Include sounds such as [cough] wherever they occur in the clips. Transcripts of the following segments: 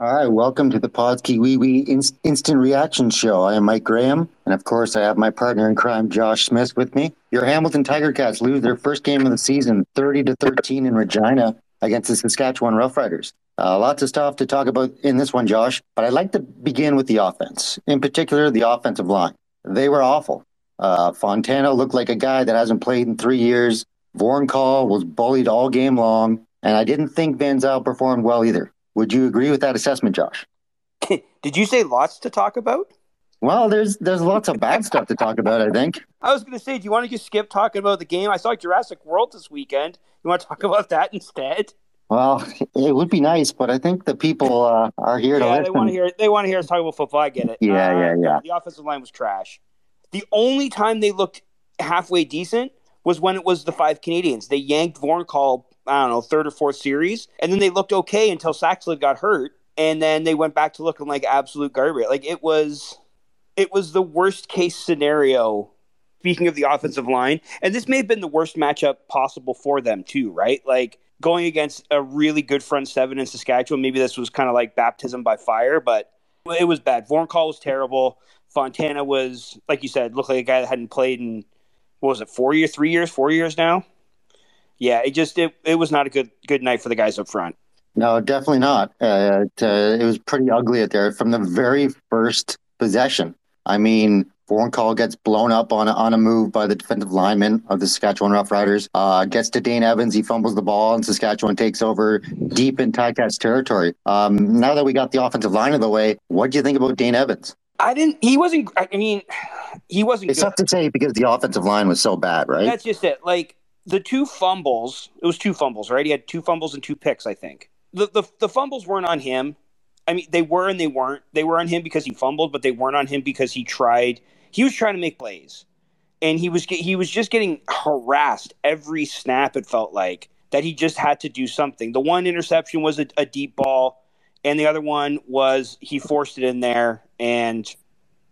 All right, welcome to the Podski Wee Wee Instant Reaction Show. I am Mike Graham, and of course, I have my partner in crime, Josh Smith, with me. Your Hamilton Tiger Cats lose their first game of the season, 30 to 13 in Regina against the Saskatchewan Roughriders. Uh, lots of stuff to talk about in this one, Josh, but I'd like to begin with the offense, in particular, the offensive line. They were awful. Uh, Fontana looked like a guy that hasn't played in three years. Vornkall was bullied all game long, and I didn't think Van Zeyl performed well either. Would you agree with that assessment, Josh? [laughs] Did you say lots to talk about? Well, there's there's lots of bad stuff to talk about. I think. [laughs] I was going to say, do you want to just skip talking about the game? I saw Jurassic World this weekend. You want to talk about that instead? Well, it would be nice, but I think the people uh, are here yeah, to listen. they want to hear. They want to hear us talk about football. I get it. Yeah, uh, yeah, yeah. The offensive line was trash. The only time they looked halfway decent was when it was the five Canadians. They yanked Vornkall I don't know, third or fourth series. And then they looked okay until Saxelid got hurt. And then they went back to looking like absolute garbage. Like it was it was the worst case scenario, speaking of the offensive line. And this may have been the worst matchup possible for them too, right? Like going against a really good front seven in Saskatchewan, maybe this was kind of like baptism by fire, but it was bad. Vornkall was terrible. Fontana was, like you said, looked like a guy that hadn't played in what was it, four years, three years, four years now? Yeah, it just it, it was not a good good night for the guys up front. No, definitely not. Uh, it, uh, it was pretty ugly out there from the very first possession. I mean, Vornkall gets blown up on a, on a move by the defensive lineman of the Saskatchewan Roughriders. Uh, gets to Dane Evans, he fumbles the ball, and Saskatchewan takes over deep in Ticats territory. Um, now that we got the offensive line of the way, what do you think about Dane Evans? I didn't. He wasn't. I mean, he wasn't. It's good. tough to say because the offensive line was so bad, right? That's just it. Like the two fumbles, it was two fumbles, right? He had two fumbles and two picks, I think. The, the the fumbles weren't on him. I mean, they were and they weren't. They were on him because he fumbled, but they weren't on him because he tried. He was trying to make plays, and he was he was just getting harassed every snap. It felt like that he just had to do something. The one interception was a, a deep ball, and the other one was he forced it in there, and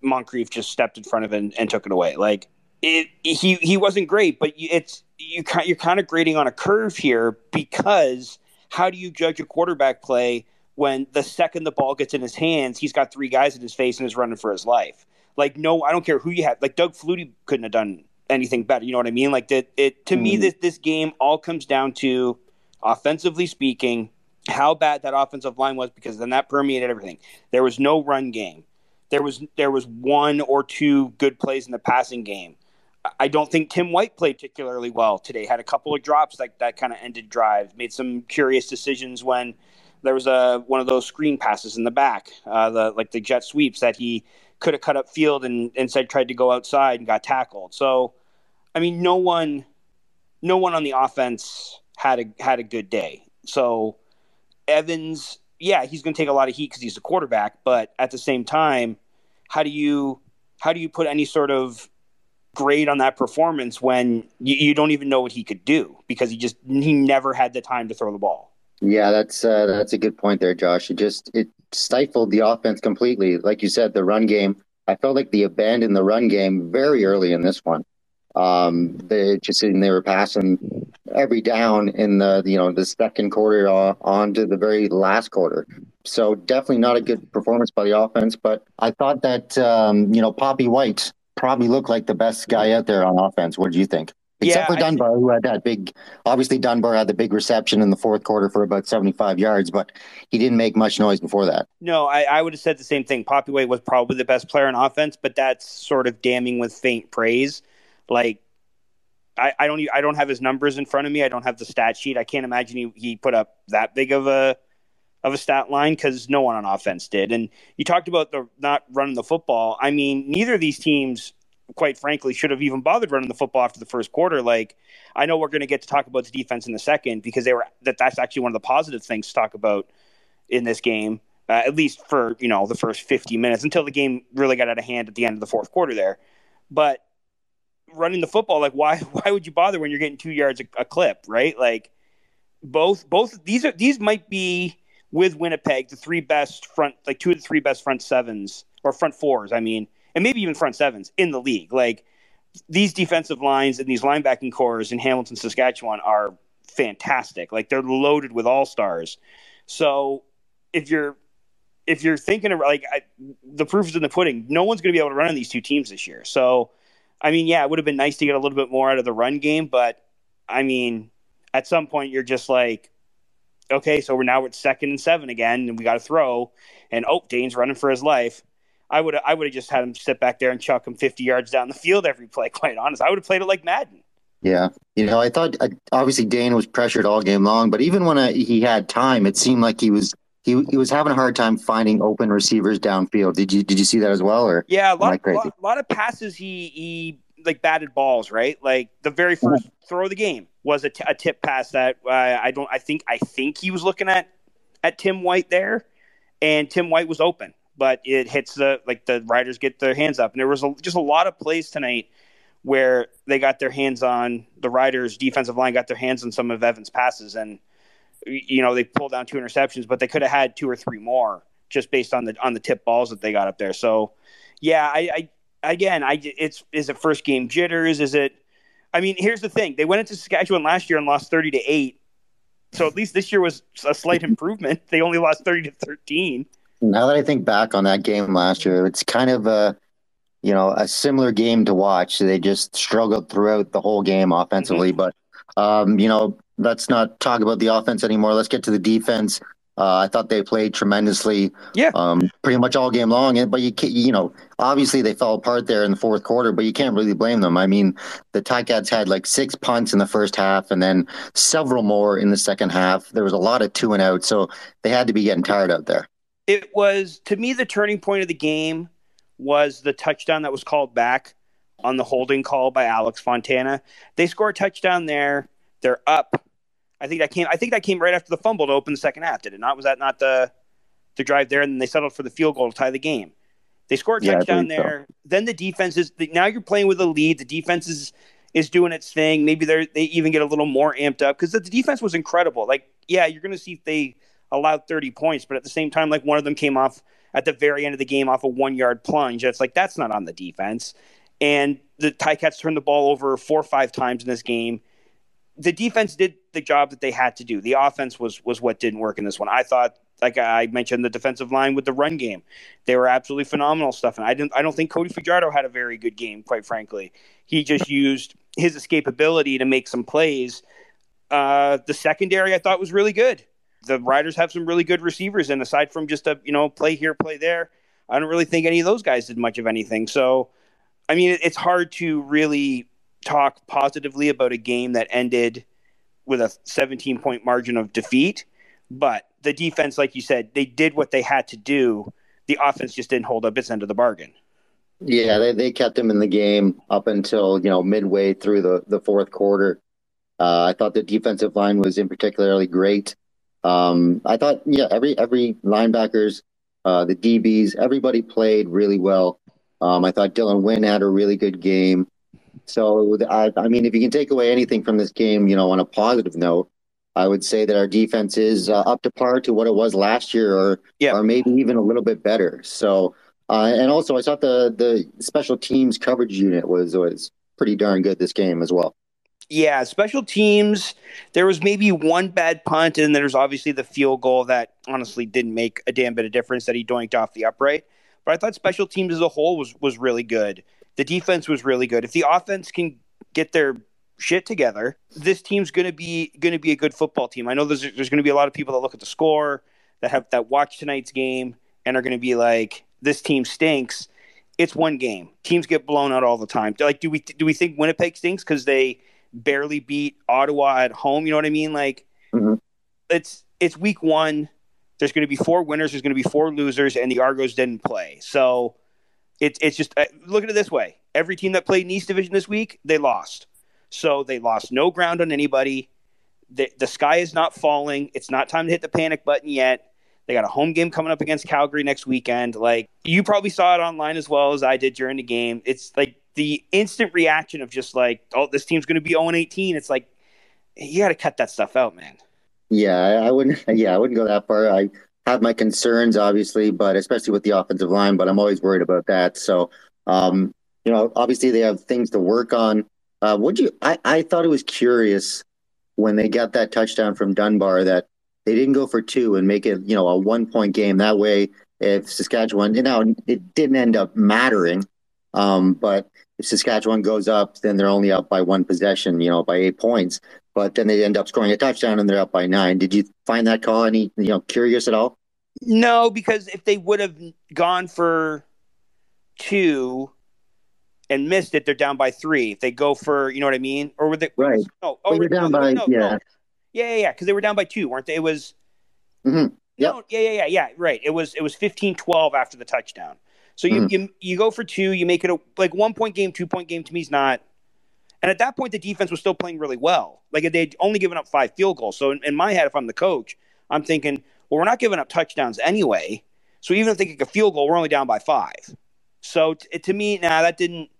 Moncrief just stepped in front of it and, and took it away. Like it, he he wasn't great, but it's you you're kind of grading on a curve here because how do you judge a quarterback play when the second the ball gets in his hands, he's got three guys in his face and is running for his life? Like, no, I don't care who you have. Like Doug Flutie couldn't have done anything better. You know what I mean? Like that. It to mm. me, this this game all comes down to offensively speaking, how bad that offensive line was because then that permeated everything. There was no run game. There was there was one or two good plays in the passing game. I don't think Tim White played particularly well today. Had a couple of drops that that kind of ended drives. Made some curious decisions when there was a one of those screen passes in the back, uh, the like the jet sweeps that he could have cut up field and instead tried to go outside and got tackled. So, I mean, no one, no one on the offense had a had a good day. So, Evans, yeah, he's going to take a lot of heat because he's a quarterback, but at the same time, how do you how do you put any sort of grade on that performance when you, you, don't even know what he could do because he just he never had the time to throw the ball. Yeah, that's uh, that's a good point there, Josh. It just it stifled the offense completely. Like you said, the run game. I felt like they abandoned the run game very early in this one. Um, they just they were passing every down in the you know the second quarter uh, on to the very last quarter. So definitely not a good performance by the offense. But I thought that um, you know Papi White probably looked like the best guy out there on offense. What do you think? Except yeah, for Dunbar, think... who had that big. Obviously, Dunbar had the big reception in the fourth quarter for about seventy-five yards, but he didn't make much noise before that. No, I, I would have said the same thing. Papi White was probably the best player on offense, but that's sort of damning with faint praise. Like, I, I don't, I don't have his numbers in front of me. I don't have the stat sheet. I can't imagine he, he put up that big of a of a stat line because no one on offense did. And you talked about the not running the football. I mean, neither of these teams, quite frankly, should have even bothered running the football after the first quarter. Like, I know we're going to get to talk about the defense in a second because they were that that's actually one of the positive things to talk about in this game. Uh, at least for you know the first 50 minutes until the game really got out of hand at the end of the fourth quarter there but running the football like why [laughs] why would you bother when you're getting two yards a, a clip right like both both these are these might be with Winnipeg, the three best front, like two of the three best front sevens or front fours, I mean, and maybe even front sevens in the league. Like these defensive lines and these linebacking cores in Hamilton, Saskatchewan are fantastic. Like they're loaded with all stars. So if you're if you're thinking of like I, the proof is in the pudding, no one's going to be able to run on these two teams this year. So, I mean, yeah, it would have been nice to get a little bit more out of the run game, but I mean, at some point you're just like, okay, so we're now at second and seven again, and we got to throw, and oh, Dane's running for his life. I would I would have just had him sit back there and chuck him 50 yards down the field every play. [laughs] Quite honest, I would have played it like Madden. Yeah, you know, I thought uh, obviously Dane was pressured all game long, but even when uh, he had time, it seemed like he was he he was having a hard time finding open receivers downfield. Did you did you see that as well? Or yeah, a lot, of, lot, lot, of passes he he like batted balls, right? Like the very 1st mm-hmm. throw of the game was a, t- a tip pass that uh, I don't I think I think he was looking at at Tim White there, and Tim White was open, but it hits the like the riders get their hands up, and there was a, just a lot of plays tonight where they got their hands on the riders defensive line got their hands on some of Evans passes and you know they pulled down two interceptions but they could have had two or three more just based on the on the tip balls that they got up there. So yeah I, I again I it's is it first game jitters? Is it I mean here's the thing they went into Saskatchewan last year and lost 30 to 8 so at least this year was a slight improvement [laughs] they only lost 30 to 13 now that I think back on that game last year it's kind of a you know, a similar game to watch. They just struggled throughout the whole game offensively. Mm-hmm. But, um, you know, let's not talk about the offense anymore. Let's get to the defense. Uh, I thought they played tremendously. Yeah. Um, pretty much all game long. And, But you, can't, you know, obviously they fell apart there in the fourth quarter. But you can't really blame them. I mean, the Ticats had like six punts in the first half, and then several more in the second half. There was a lot of two and out, so they had to be getting tired out there. It was to me the turning point of the game was the touchdown that was called back on the holding call by Alex Fontana. They score a touchdown there. They're up. I think that came. I think that came right after the fumble to open the second half. Did it not? Was that not the the drive there? And then they settled for the field goal to tie the game. They scored a yeah, touchdown there. So. Then the defense is now you're playing with a lead. The defense is is doing its thing. Maybe they they even get a little more amped up because the, the defense was incredible. Like yeah, you're going to see if they allowed 30 points, but at the same time, like one of them came off at the very end of the game off a one yard plunge. It's like that's not on the defense. And the Ticats turned the ball over four or five times in this game. The defense did the job that they had to do. The offense was was what didn't work in this one. I thought, like I mentioned, the defensive line with the run game, they were absolutely phenomenal stuff. And I didn't, I don't think Cody Fajardo had a very good game, quite frankly. He just used his escapability to make some plays. Uh, the secondary I thought was really good the Riders have some really good receivers, and aside from just a you know play here, play there, I don't really think any of those guys did much of anything. So, I mean, it's hard to really talk positively about a game that ended with a 17 point margin of defeat. But the defense, like you said, they did what they had to do. The offense just didn't hold up its end of the bargain. Yeah, they, they kept him in the game up until you know midway through the the fourth quarter. Uh, I thought the defensive line was in particularly great. Um, I thought, yeah, every every linebackers, uh, the DBs, everybody played really well. Um, I thought Dylan Wynn had a really good game. So I, I mean, if you can take away anything from this game, you know, on a positive note, I would say that our defense is uh, up to par to what it was last year, or yeah. or maybe even a little bit better. So, uh, and also I thought the the special teams coverage unit was was pretty darn good this game as well. Yeah, special teams. There was maybe one bad punt, and there's obviously the field goal that honestly didn't make a damn bit of difference that he doinked off the upright. But I thought special teams as a whole was was really good. The defense was really good. If the offense can get their shit together, this team's going to be going to be a good football team. I know there's there's going to be a lot of people that look at the score that have that watch tonight's game and are going to be like, this team stinks. It's one game. Teams get blown out all the time. Like, do we do we think Winnipeg stinks because they barely beat Ottawa at home. You know what I mean? Like mm-hmm. it's it's week one. There's going to be four winners. There's going to be four losers, and the Argos didn't play. So it's it's just uh, look at it this way: every team that played in East Division this week, they lost. So they lost no ground on anybody. The, the sky is not falling. It's not time to hit the panic button yet. They got a home game coming up against Calgary next weekend. Like you probably saw it online as well as I did during the game. It's like the instant reaction of just like, oh, this team's going to be 0 18. It's like, you got to cut that stuff out, man. Yeah, I wouldn't. [laughs] Yeah, I wouldn't go that far. I have my concerns, obviously, but especially with the offensive line. But I'm always worried about that. So, um, you know, obviously they have things to work on. Uh, would you? I, I thought it was curious when they got that touchdown from Dunbar that they didn't go for two and make it, you know, a one point game. That way, if Saskatchewan, you know, it didn't end up mattering. Um, but if Saskatchewan goes up, then they're only up by one possession, you know, by eight points. But then they end up scoring a touchdown and they're up by nine. Did you find that call any, you know, curious at all? No, because if they would have gone for two and missed it, they're down by three. If they go for, you know what I mean, or were they right? No, oh, they're down no, by no, yeah, no. yeah, yeah, yeah, because they were down by two, weren't they? It was. Mm-hmm. Yep. No, yeah, yeah, yeah, yeah. Right. It was it was 15-12 after the touchdown. So you, mm-hmm. you you go for two, you make it a like one point game, two point game. To me, is not. And at that point, the defense was still playing really well. Like they'd only given up five field goals. So in, in my head, if I'm the coach, I'm thinking, well, we're not giving up touchdowns anyway. So even if they kick a field goal, we're only down by five. So t- to me, now nah, that didn't.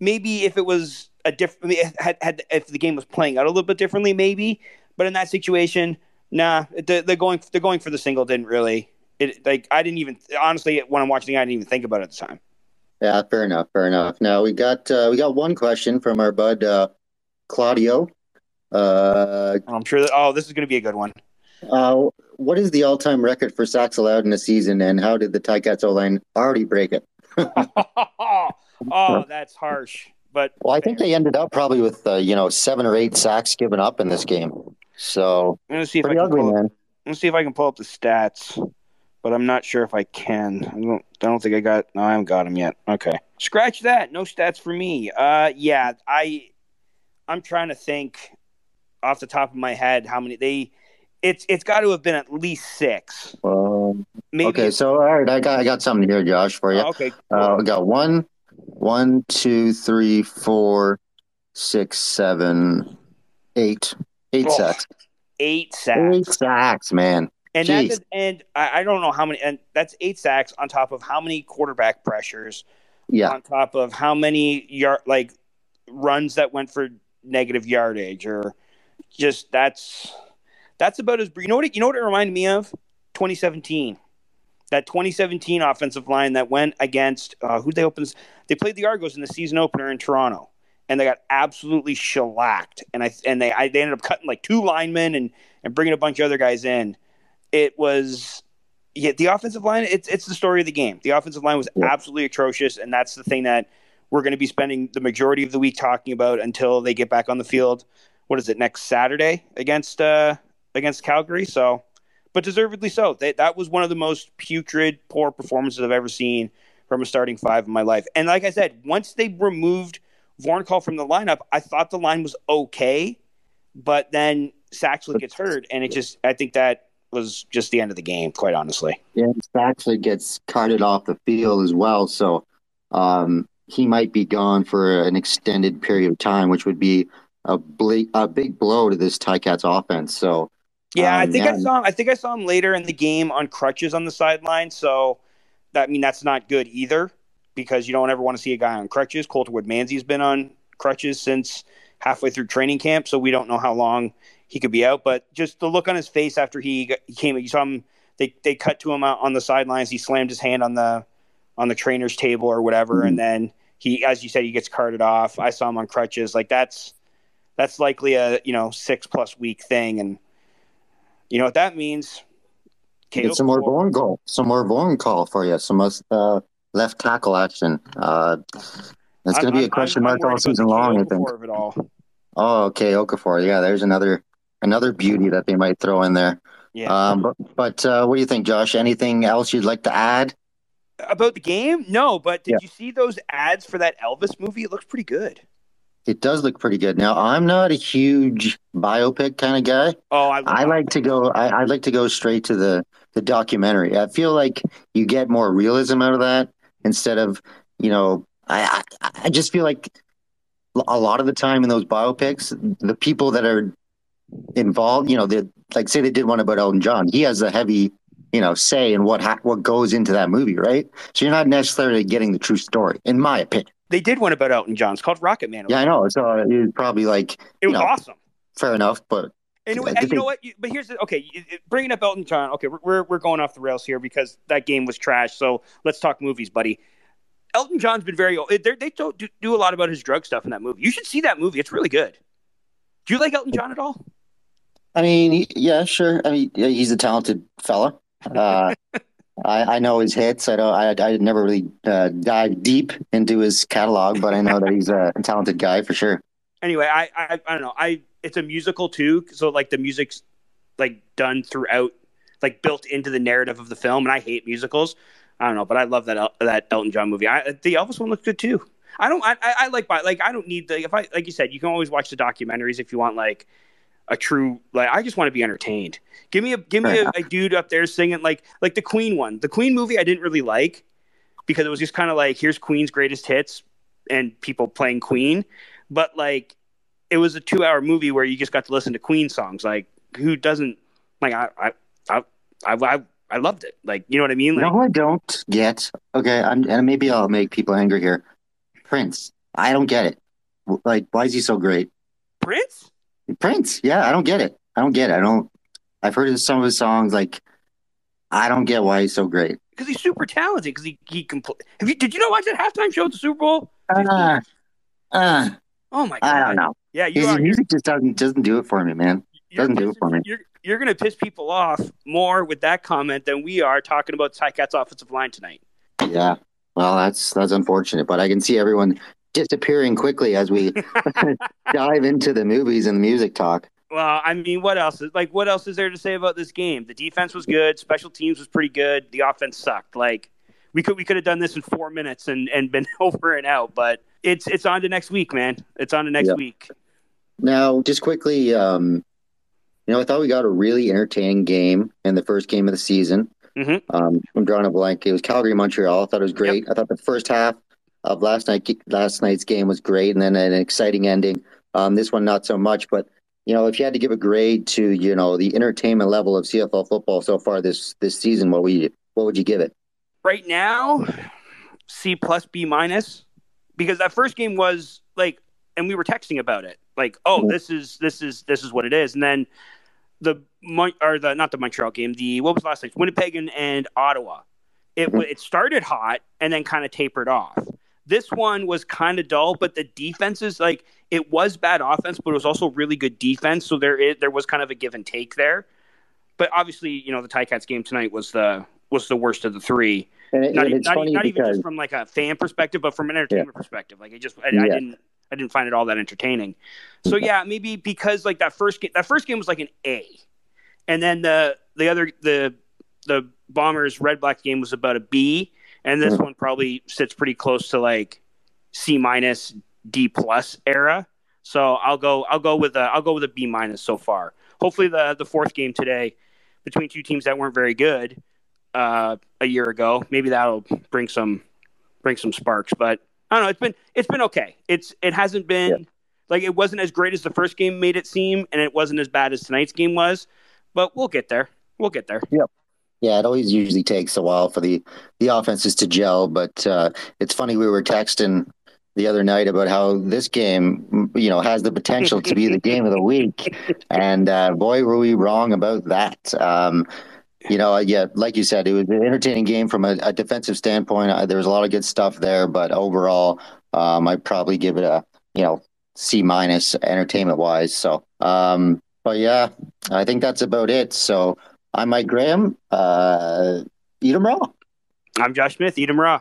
Maybe if it was a different, I mean, had, had if the game was playing out a little bit differently, maybe. But in that situation, nah, they're, they're going they're going for the single. Didn't really. It like I didn't even honestly when I'm watching, I didn't even think about it at the time. Yeah, fair enough, fair enough. Now we got uh, we got one question from our bud uh, Claudio. Uh, I'm sure that oh, this is going to be a good one. Uh, what is the all-time record for sacks allowed in a season, and how did the Ticats O-line already break it? [laughs] oh, that's harsh. But well, I think they ended up probably with uh, you know seven or eight sacks given up in this game. So I'm gonna see if I can ugly, pull up, I'm see if I can pull up the stats, but I'm not sure if I can. I don't. I don't think I got. No, I haven't got them yet. Okay, scratch that. No stats for me. Uh, yeah, I. I'm trying to think off the top of my head how many they it's it's got to have been at least six. Um, Maybe okay, so all right, I got I got something here, Josh, for you. Oh, okay, cool. uh, I got one, one, two, three, four, six, seven, eight, eight oh, sacks. Eight sacks. Eight sacks, man. And Jeez. that's and I, I don't know how many, and that's eight sacks on top of how many quarterback pressures. Yeah. On top of how many yard like runs that went for negative yardage, or just that's that's about as you know what it, you know what it reminded me of 2017 that 2017 offensive line that went against uh, who they opened they played the Argos in the season opener in Toronto and they got absolutely shellacked and I and they I, they ended up cutting like two linemen and and bringing a bunch of other guys in it was yeah the offensive line it's it's the story of the game the offensive line was absolutely atrocious and that's the thing that we're going to be spending the majority of the week talking about until they get back on the field what is it next Saturday against uh against Calgary. So, but deservedly so. They, that was one of the most putrid, poor performances I've ever seen from a starting five in my life. And like I said, once they removed Vornekal from the lineup, I thought the line was okay, but then Saxley gets hurt, and it just I think that was just the end of the game, quite honestly. Yeah, Saxley gets carted off the field as well, so um, he might be gone for an extended period of time, which would be a, ble- a big blow to this Ticats offense. So yeah, um, I think yeah. I saw him. I think I saw him later in the game on crutches on the sideline. So that I mean that's not good either because you don't ever want to see a guy on crutches. Coulter Woodmansey's been on crutches since halfway through training camp, so we don't know how long he could be out. But just the look on his face after he, got, he came, you saw him. They they cut to him out on the sidelines. He slammed his hand on the on the trainer's table or whatever, mm-hmm. and then he, as you said, he gets carted off. I saw him on crutches. Like that's that's likely a you know six plus week thing, and you know what that means? Get some more Vornekal, some more Vornekal for you, some uh, left tackle action. Uh, that's going to be a question I'm, mark all season long. I think. Of it all. Oh, okay, Okafor. Yeah, there's another another beauty that they might throw in there. Yeah. Um, but but uh, what do you think, Josh? Anything else you'd like to add? About the game? No, but did yeah. you see those ads for that Elvis movie? It looks pretty good. It does look pretty good. Now, I'm not a huge biopic kind of guy. Oh, I, I like to go. I, I like to go straight to the the documentary. I feel like you get more realism out of that instead of you know. I I, I just feel like a lot of the time in those biopics, the people that are involved, you know, they like say they did one about Elton John. He has a heavy you know say in what ha- what goes into that movie, right? So you're not necessarily getting the true story, in my opinion. They did one about Elton John. It's called Rocketman. Yeah, I know. So uh, it was probably like it was know, awesome. Fair enough, but and, and you know what? But here's the, okay. Bringing up Elton John. Okay, we're we're going off the rails here because that game was trash. So let's talk movies, buddy. Elton John's been very. Old. They do, do a lot about his drug stuff in that movie. You should see that movie. It's really good. Do you like Elton John at all? I mean, yeah, sure. I mean, he's a talented fella. Uh, [laughs] I, I know his hits. I don't. I I never really uh, dive deep into his catalog, but I know that he's a talented guy for sure. Anyway, I, I I don't know. I it's a musical too, so like the music's like done throughout, like built into the narrative of the film, and I hate musicals. I don't know, but I love that El- that Elton John movie. I, the Elvis one looks good too. I don't. I, I like by like I don't need the if I like you said you can always watch the documentaries if you want like a true like I just want to be entertained. Give me a give me a, a, dude up there singing like like the Queen one. The Queen movie I didn't really like because it was just kind of like here's Queen's greatest hits and people playing Queen, but like it was a two hour movie where you just got to listen to Queen songs. Like who doesn't like I I I I, I, I loved it. Like you know what I mean? Like, no, I don't get. Okay, I'm, and maybe I'll make people angry here. Prince, I don't get it. Like, why is he so great? Prince? Prince, yeah, I don't get it. I don't get it. I don't. I've heard some of his songs. Like, I don't get why he's so great. Because he's super talented. Because he he can play. Have you? Did you not watch that halftime show at the Super Bowl? Uh, uh, oh my god! I don't know. Yeah, you his are, music just doesn't doesn't do it for me, man. Doesn't do it for me. You're, you're going to piss people off more with that comment than we are talking about Ticats offensive line tonight. Yeah, well, that's that's unfortunate, but I can see everyone disappearing quickly as we [laughs] dive into the movies and the music talk. Well, I mean, what else? Is, Like, what else is there to say about this game? The defense was good. Special teams was pretty good. The offense sucked. Like, we could we could have done this in four minutes and and been [laughs] over and out. But it's it's on to next week, man. It's on to next week. Now, just quickly, um, you know, I thought we got a really entertaining game in the first game of the season. Mm-hmm. Um, I'm drawing a blank. It was Calgary Montreal. I thought it was great. Yep. I thought the first half of last night last night's game was great, and then an exciting ending. Um, this one not so much, but you know, if you had to give a grade to you know the entertainment level of CFL football so far this this season, what would you what would you give it? Right now, C plus B minus, because that first game was like, and we were texting about it, like, oh, mm-hmm. this is this is this is what it is, and then the or the not the Montreal game, the what was last night? Winnipeg and, and Ottawa. It mm-hmm. it started hot and then kind of tapered off. This one was kind of dull, but the defenses like it was bad offense, but it was also really good defense. So there is, there was kind of a give and take there. But obviously, you know, the Ticats game tonight was the was the worst of the three. And it, not, and not, not because... even just from like a fan perspective, but from an entertainment yeah. perspective. Like it just I, yeah. I didn't I didn't find it all that entertaining. So yeah, maybe because like that first game, that first game was like an A, and then the the other the the Bombers Red Black game was about a B, and this mm-hmm. one probably sits pretty close to like C minus D plus era. So I'll go I'll go with a I'll go with a B minus so far. Hopefully the the fourth game today between two teams that weren't very good uh, a year ago, maybe that'll bring some bring some sparks. But I don't know. It's been it's been okay. It's it hasn't been yeah. like it wasn't as great as the first game made it seem, and it wasn't as bad as tonight's game was. But we'll get there. We'll get there. Yep. Yeah, it always usually takes a while for the the offenses to gel. But uh, it's funny we were texting the other night about how this game, you know, has the potential to be the [laughs] game of the week, and uh, boy, were we wrong about that. Um, you know, yeah, like you said, it was an entertaining game from a, a defensive standpoint. Uh, there was a lot of good stuff there, but overall, um, I'd probably give it a you know C minus entertainment wise. So, um, but yeah, I think that's about it. So I'm Mike Graham. Uh, eat 'em raw. I'm Josh Smith. Eat 'em raw.